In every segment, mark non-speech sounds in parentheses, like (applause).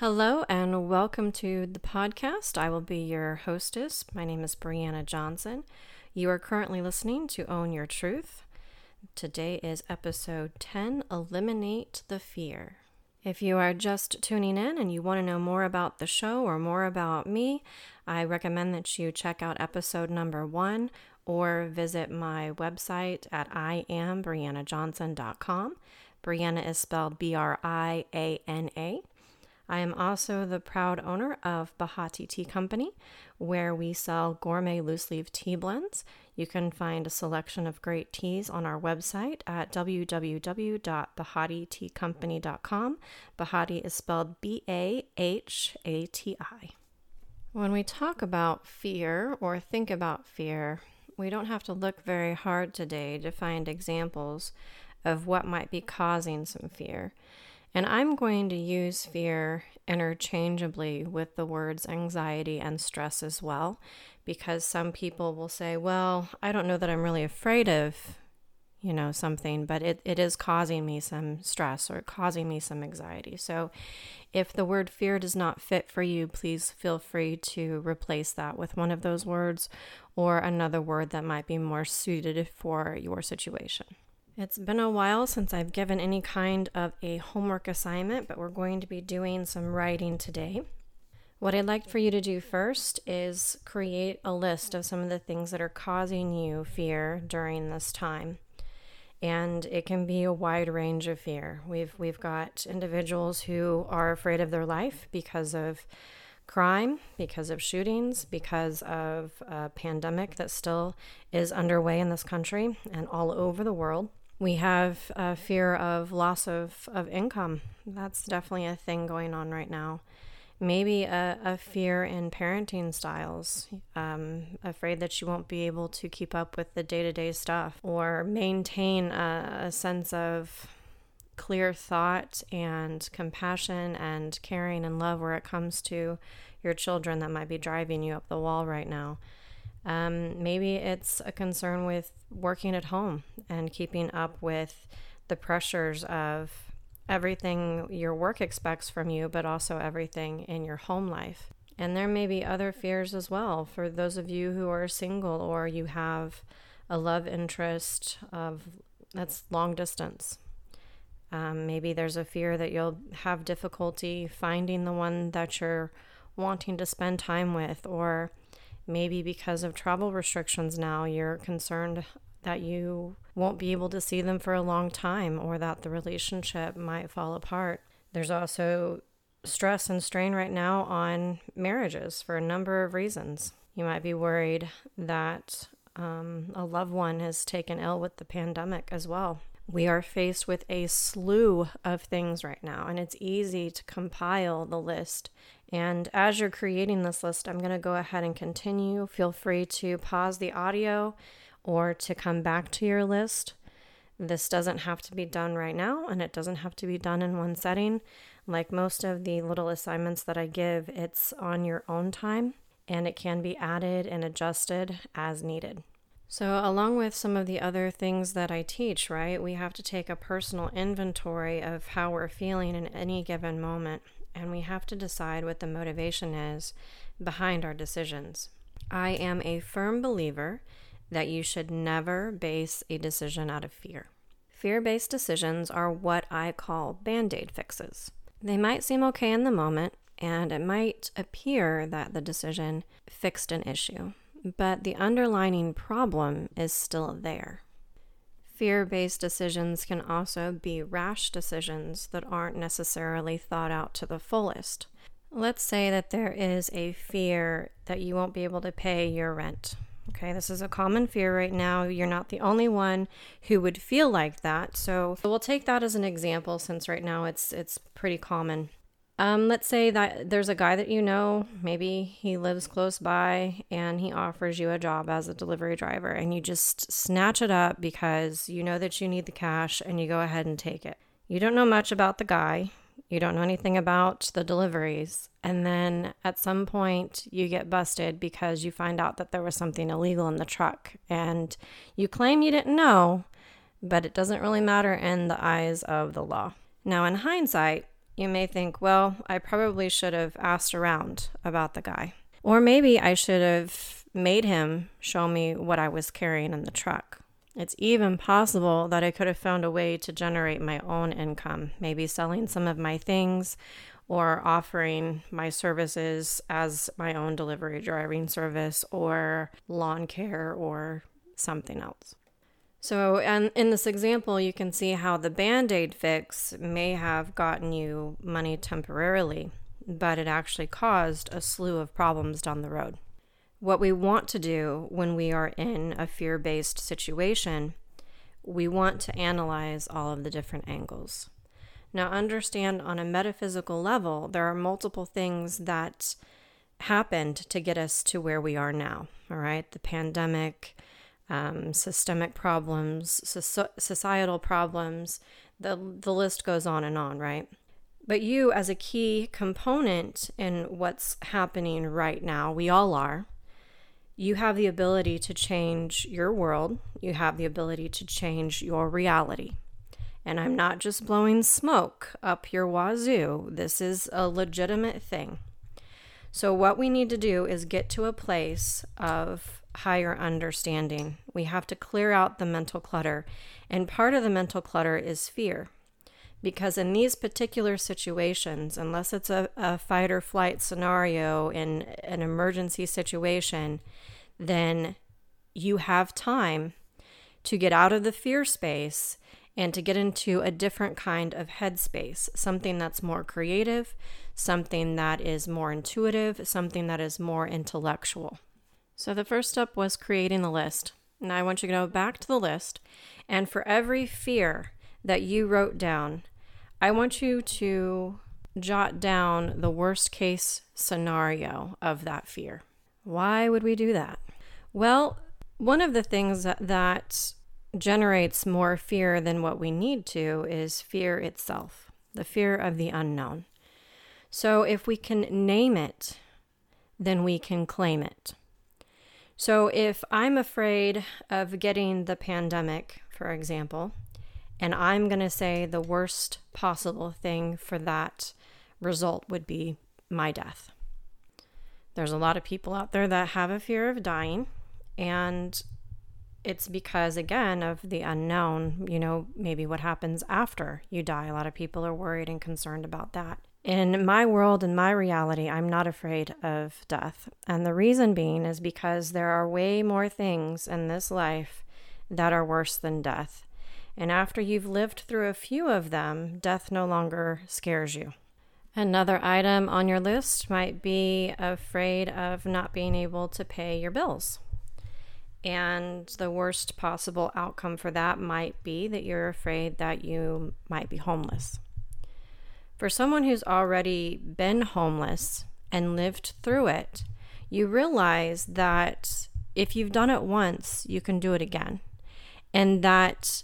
Hello and welcome to the podcast. I will be your hostess. My name is Briana Johnson. You are currently listening to Own Your Truth. Today is episode 10 Eliminate the Fear. If you are just tuning in and you want to know more about the show or more about me, I recommend that you check out episode number one or visit my website at iambrianajohnson.com. Briana is spelled B R I A N A. I am also the proud owner of Bahati Tea Company, where we sell gourmet loose leaf tea blends. You can find a selection of great teas on our website at www.bahatiteacompany.com. Bahati is spelled B A H A T I. When we talk about fear or think about fear, we don't have to look very hard today to find examples of what might be causing some fear. And I'm going to use fear interchangeably with the words anxiety and stress as well, because some people will say, well, I don't know that I'm really afraid of, you know, something, but it, it is causing me some stress or causing me some anxiety. So if the word fear does not fit for you, please feel free to replace that with one of those words or another word that might be more suited for your situation. It's been a while since I've given any kind of a homework assignment, but we're going to be doing some writing today. What I'd like for you to do first is create a list of some of the things that are causing you fear during this time. And it can be a wide range of fear. We've we've got individuals who are afraid of their life because of crime, because of shootings, because of a pandemic that still is underway in this country and all over the world. We have a fear of loss of, of income. That's definitely a thing going on right now. Maybe a, a fear in parenting styles, um, afraid that you won't be able to keep up with the day to day stuff or maintain a, a sense of clear thought and compassion and caring and love where it comes to your children that might be driving you up the wall right now. Um, maybe it's a concern with working at home and keeping up with the pressures of everything your work expects from you, but also everything in your home life. And there may be other fears as well for those of you who are single or you have a love interest of that's long distance. Um, maybe there's a fear that you'll have difficulty finding the one that you're wanting to spend time with, or Maybe because of travel restrictions now, you're concerned that you won't be able to see them for a long time or that the relationship might fall apart. There's also stress and strain right now on marriages for a number of reasons. You might be worried that um, a loved one has taken ill with the pandemic as well. We are faced with a slew of things right now, and it's easy to compile the list and as you're creating this list, I'm going to go ahead and continue. Feel free to pause the audio or to come back to your list. This doesn't have to be done right now, and it doesn't have to be done in one setting. Like most of the little assignments that I give, it's on your own time and it can be added and adjusted as needed. So, along with some of the other things that I teach, right, we have to take a personal inventory of how we're feeling in any given moment and we have to decide what the motivation is behind our decisions. I am a firm believer that you should never base a decision out of fear. Fear based decisions are what I call band aid fixes. They might seem okay in the moment, and it might appear that the decision fixed an issue, but the underlying problem is still there. Fear based decisions can also be rash decisions that aren't necessarily thought out to the fullest. Let's say that there is a fear that you won't be able to pay your rent. Okay, this is a common fear right now. You're not the only one who would feel like that. So we'll take that as an example since right now it's it's pretty common. Um, let's say that there's a guy that you know, maybe he lives close by and he offers you a job as a delivery driver, and you just snatch it up because you know that you need the cash and you go ahead and take it. You don't know much about the guy, you don't know anything about the deliveries, and then at some point you get busted because you find out that there was something illegal in the truck, and you claim you didn't know, but it doesn't really matter in the eyes of the law. Now, in hindsight, You may think, well, I probably should have asked around about the guy. Or maybe I should have made him show me what I was carrying in the truck. It's even possible that I could have found a way to generate my own income, maybe selling some of my things or offering my services as my own delivery driving service or lawn care or something else. So, and in this example, you can see how the band aid fix may have gotten you money temporarily, but it actually caused a slew of problems down the road. What we want to do when we are in a fear based situation, we want to analyze all of the different angles. Now, understand on a metaphysical level, there are multiple things that happened to get us to where we are now. All right, the pandemic, um, systemic problems, so- societal problems, the, the list goes on and on, right? But you, as a key component in what's happening right now, we all are, you have the ability to change your world. You have the ability to change your reality. And I'm not just blowing smoke up your wazoo. This is a legitimate thing. So, what we need to do is get to a place of higher understanding. We have to clear out the mental clutter. And part of the mental clutter is fear. Because in these particular situations, unless it's a, a fight or flight scenario in an emergency situation, then you have time to get out of the fear space and to get into a different kind of headspace, something that's more creative, something that is more intuitive, something that is more intellectual. So the first step was creating the list. Now I want you to go back to the list, and for every fear that you wrote down, I want you to jot down the worst case scenario of that fear. Why would we do that? Well, one of the things that, that generates more fear than what we need to is fear itself, the fear of the unknown. So if we can name it, then we can claim it. So, if I'm afraid of getting the pandemic, for example, and I'm going to say the worst possible thing for that result would be my death. There's a lot of people out there that have a fear of dying, and it's because, again, of the unknown, you know, maybe what happens after you die. A lot of people are worried and concerned about that. In my world, in my reality, I'm not afraid of death. And the reason being is because there are way more things in this life that are worse than death. And after you've lived through a few of them, death no longer scares you. Another item on your list might be afraid of not being able to pay your bills. And the worst possible outcome for that might be that you're afraid that you might be homeless. For someone who's already been homeless and lived through it, you realize that if you've done it once, you can do it again. And that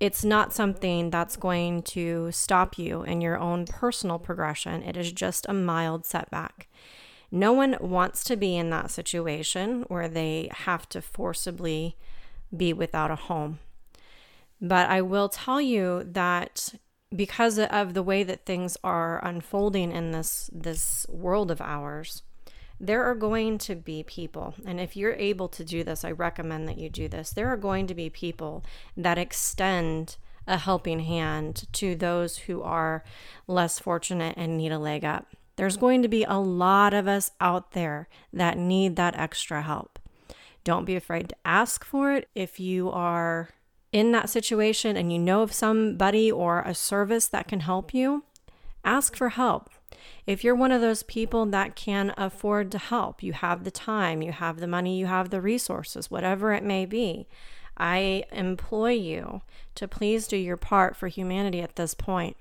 it's not something that's going to stop you in your own personal progression. It is just a mild setback. No one wants to be in that situation where they have to forcibly be without a home. But I will tell you that because of the way that things are unfolding in this this world of ours there are going to be people and if you're able to do this i recommend that you do this there are going to be people that extend a helping hand to those who are less fortunate and need a leg up. There's going to be a lot of us out there that need that extra help. Don't be afraid to ask for it if you are in that situation and you know of somebody or a service that can help you, ask for help. If you're one of those people that can afford to help, you have the time, you have the money, you have the resources, whatever it may be, I employ you to please do your part for humanity at this point.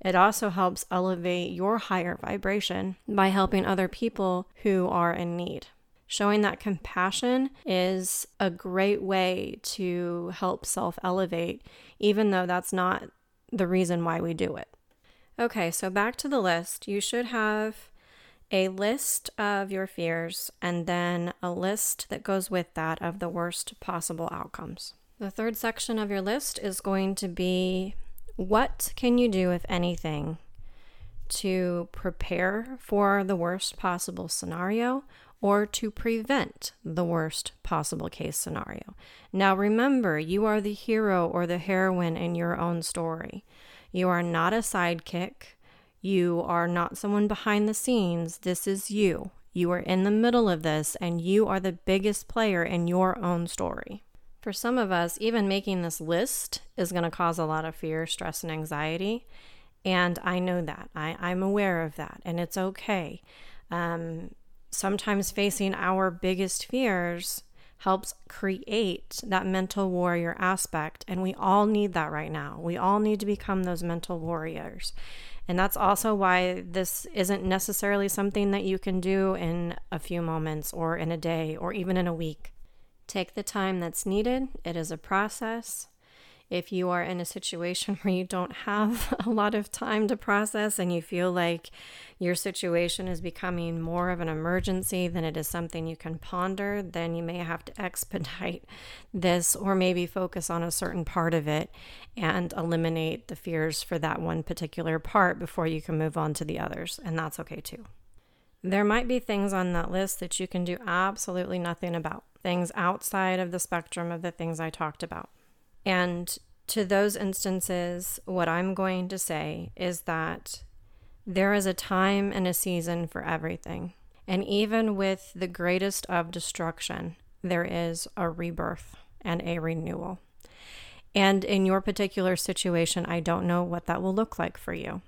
It also helps elevate your higher vibration by helping other people who are in need. Showing that compassion is a great way to help self elevate, even though that's not the reason why we do it. Okay, so back to the list. You should have a list of your fears and then a list that goes with that of the worst possible outcomes. The third section of your list is going to be what can you do, if anything, to prepare for the worst possible scenario or to prevent the worst possible case scenario. Now, remember, you are the hero or the heroine in your own story. You are not a sidekick. You are not someone behind the scenes. This is you. You are in the middle of this, and you are the biggest player in your own story. For some of us, even making this list is going to cause a lot of fear, stress, and anxiety. And I know that. I, I'm aware of that. And it's okay. Um, sometimes facing our biggest fears helps create that mental warrior aspect. And we all need that right now. We all need to become those mental warriors. And that's also why this isn't necessarily something that you can do in a few moments or in a day or even in a week. Take the time that's needed. It is a process if you are in a situation (laughs) where you don't have a lot of time to process and you feel like your situation is becoming more of an emergency than it is something you can ponder, then you may have to (laughs) expedite this or maybe focus on a certain part of it and eliminate the fears for that one particular part before you can move on to the others. And that's okay too. There might be things on that list that you can do absolutely nothing about, things outside of the spectrum of the things I talked about. And to those instances, what I'm going to say is that there is a time and a season for everything. And even with the greatest of destruction, there is a rebirth and a renewal. And in your particular situation, I don't know what that will look like for you.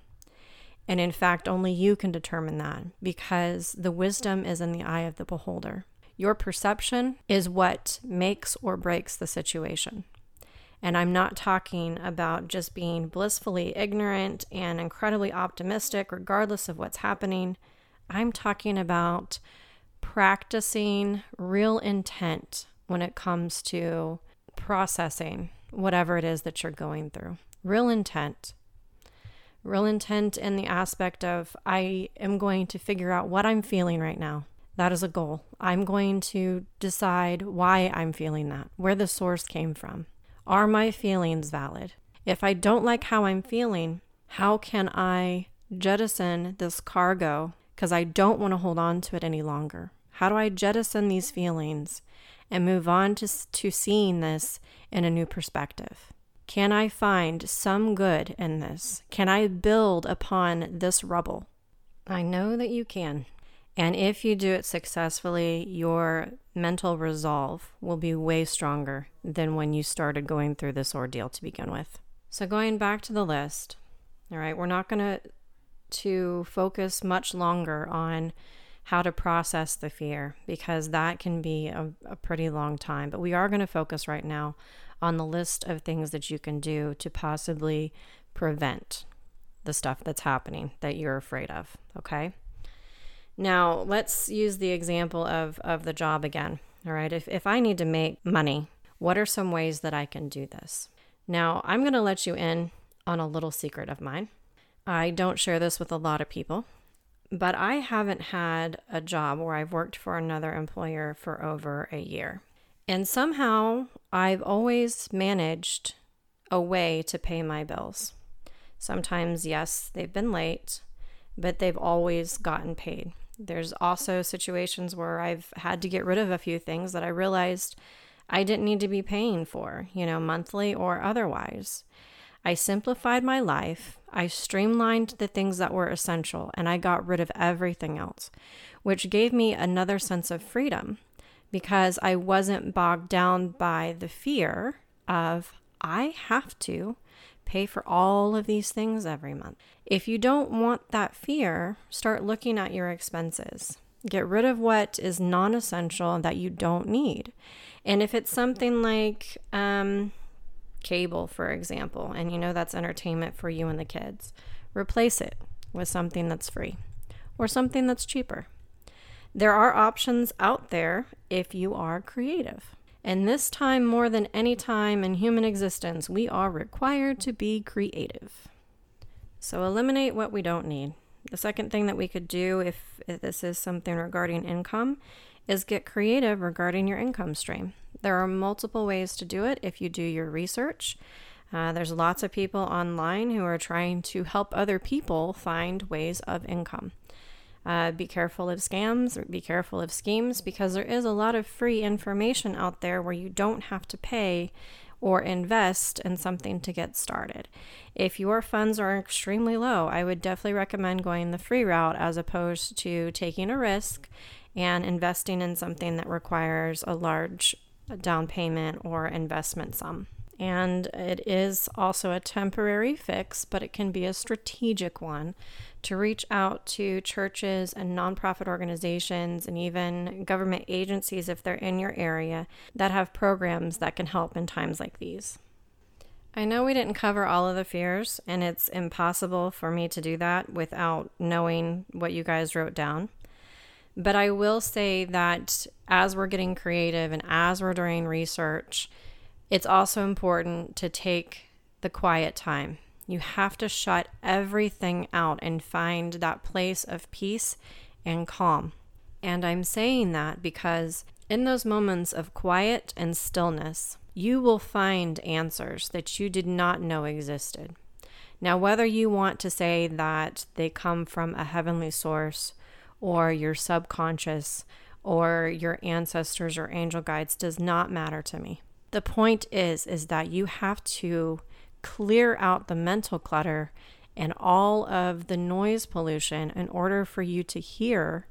And in fact, only you can determine that because the wisdom is in the eye of the beholder. Your perception is what makes or breaks the situation. And I'm not talking about just being blissfully ignorant and incredibly optimistic, regardless of what's happening. I'm talking about practicing real intent when it comes to processing whatever it is that you're going through. Real intent. Real intent in the aspect of I am going to figure out what I'm feeling right now. That is a goal. I'm going to decide why I'm feeling that, where the source came from. Are my feelings valid? If I don't like how I'm feeling, how can I jettison this cargo because I don't want to hold on to it any longer? How do I jettison these feelings and move on to, to seeing this in a new perspective? Can I find some good in this? Can I build upon this rubble? I know that you can. And if you do it successfully, your mental resolve will be way stronger than when you started going through this ordeal to begin with. So going back to the list, all right, we're not going to to focus much longer on how to process the fear because that can be a, a pretty long time. But we are going to focus right now on the list of things that you can do to possibly prevent the stuff that's happening that you're afraid of. Okay. Now, let's use the example of, of the job again. All right. If, if I need to make money, what are some ways that I can do this? Now, I'm going to let you in on a little secret of mine. I don't share this with a lot of people, but I haven't had a job where I've worked for another employer for over a year. And somehow I've always managed a way to pay my bills. Sometimes, yes, they've been late, but they've always gotten paid. There's also situations where I've had to get rid of a few things that I realized I didn't need to be paying for, you know, monthly or otherwise. I simplified my life, I streamlined the things that were essential, and I got rid of everything else, which gave me another sense of freedom because I wasn't bogged down by the fear of I have to pay for all of these things every month. If you don't want that fear, start looking at your expenses. Get rid of what is non essential that you don't need. And if it's something like um, cable, for example, and you know that's entertainment for you and the kids, replace it with something that's free or something that's cheaper. There are options out there if you are creative. And this time, more than any time in human existence, we are required to be creative. So, eliminate what we don't need. The second thing that we could do if, if this is something regarding income is get creative regarding your income stream. There are multiple ways to do it if you do your research. Uh, there's lots of people online who are trying to help other people find ways of income. Uh, be careful of scams, be careful of schemes, because there is a lot of free information out there where you don't have to pay or invest in something to get started. If your funds are extremely low, I would definitely recommend going the free route as opposed to taking a risk and investing in something that requires a large down payment or investment sum. And it is also a temporary fix, but it can be a strategic one to reach out to churches and nonprofit organizations and even government agencies if they're in your area that have programs that can help in times like these. I know we didn't cover all of the fears, and it's impossible for me to do that without knowing what you guys wrote down. But I will say that as we're getting creative and as we're doing research, it's also important to take the quiet time. You have to shut everything out and find that place of peace and calm. And I'm saying that because in those moments of quiet and stillness, you will find answers that you did not know existed. Now, whether you want to say that they come from a heavenly source or your subconscious or your ancestors or angel guides does not matter to me. The point is is that you have to clear out the mental clutter and all of the noise pollution in order for you to hear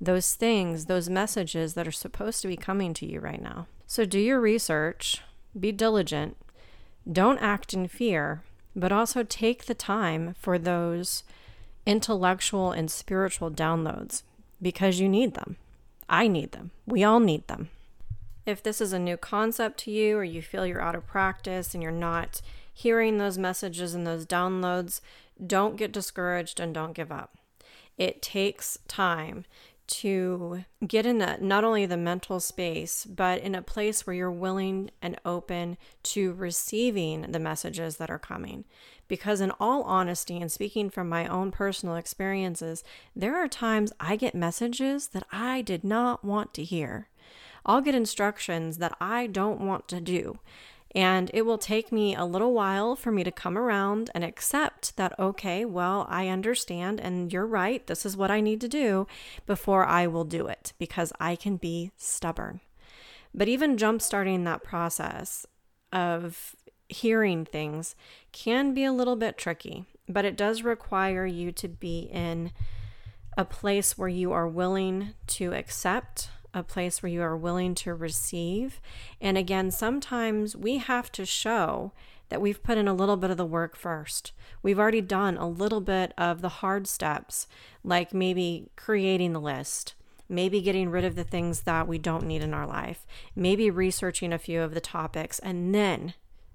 those things, those messages that are supposed to be coming to you right now. So do your research, be diligent, don't act in fear, but also take the time for those intellectual and spiritual downloads because you need them. I need them. We all need them. If this is a new concept to you, or you feel you're out of practice and you're not hearing those messages and those downloads, don't get discouraged and don't give up. It takes time to get in a, not only the mental space, but in a place where you're willing and open to receiving the messages that are coming. Because, in all honesty, and speaking from my own personal experiences, there are times I get messages that I did not want to hear. I'll get instructions that I don't want to do. And it will take me a little while for me to come around and accept that, okay, well, I understand and you're right. This is what I need to do before I will do it because I can be stubborn. But even jump starting that process of hearing things can be a little bit tricky, but it does require you to be in a place where you are willing to accept a place where you are willing to receive. And again, sometimes we have to show that we've put in a little bit of the work first. We've already done a little bit of the hard steps, like maybe creating the list, maybe getting rid of the things that we don't need in our life, maybe researching a few of the topics, and then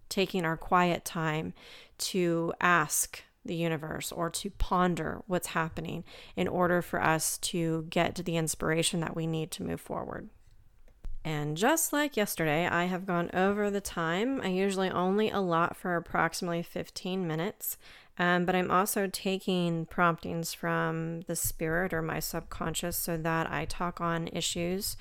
taking our quiet time to ask the universe or to ponder what's happening in order for us to get the inspiration that we need to move forward. And just like yesterday, I have gone over the time. I usually only allot for approximately 15 minutes, um, but I'm also taking promptings from the spirit or my subconscious so that I talk on issues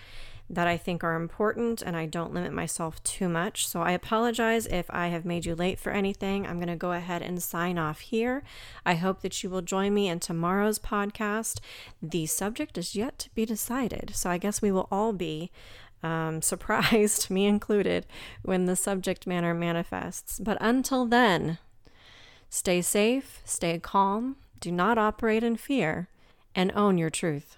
that I think are important and I don't limit myself too much. So I apologize if I have made you late for anything. I'm going to go ahead and sign off here. I hope that you will join me in tomorrow's podcast. The subject is yet to be decided. So I guess we will all be um, (laughs) surprised, me included, when the subject matter manifests. But until then, stay safe, stay calm, do not operate in fear, and own your truth.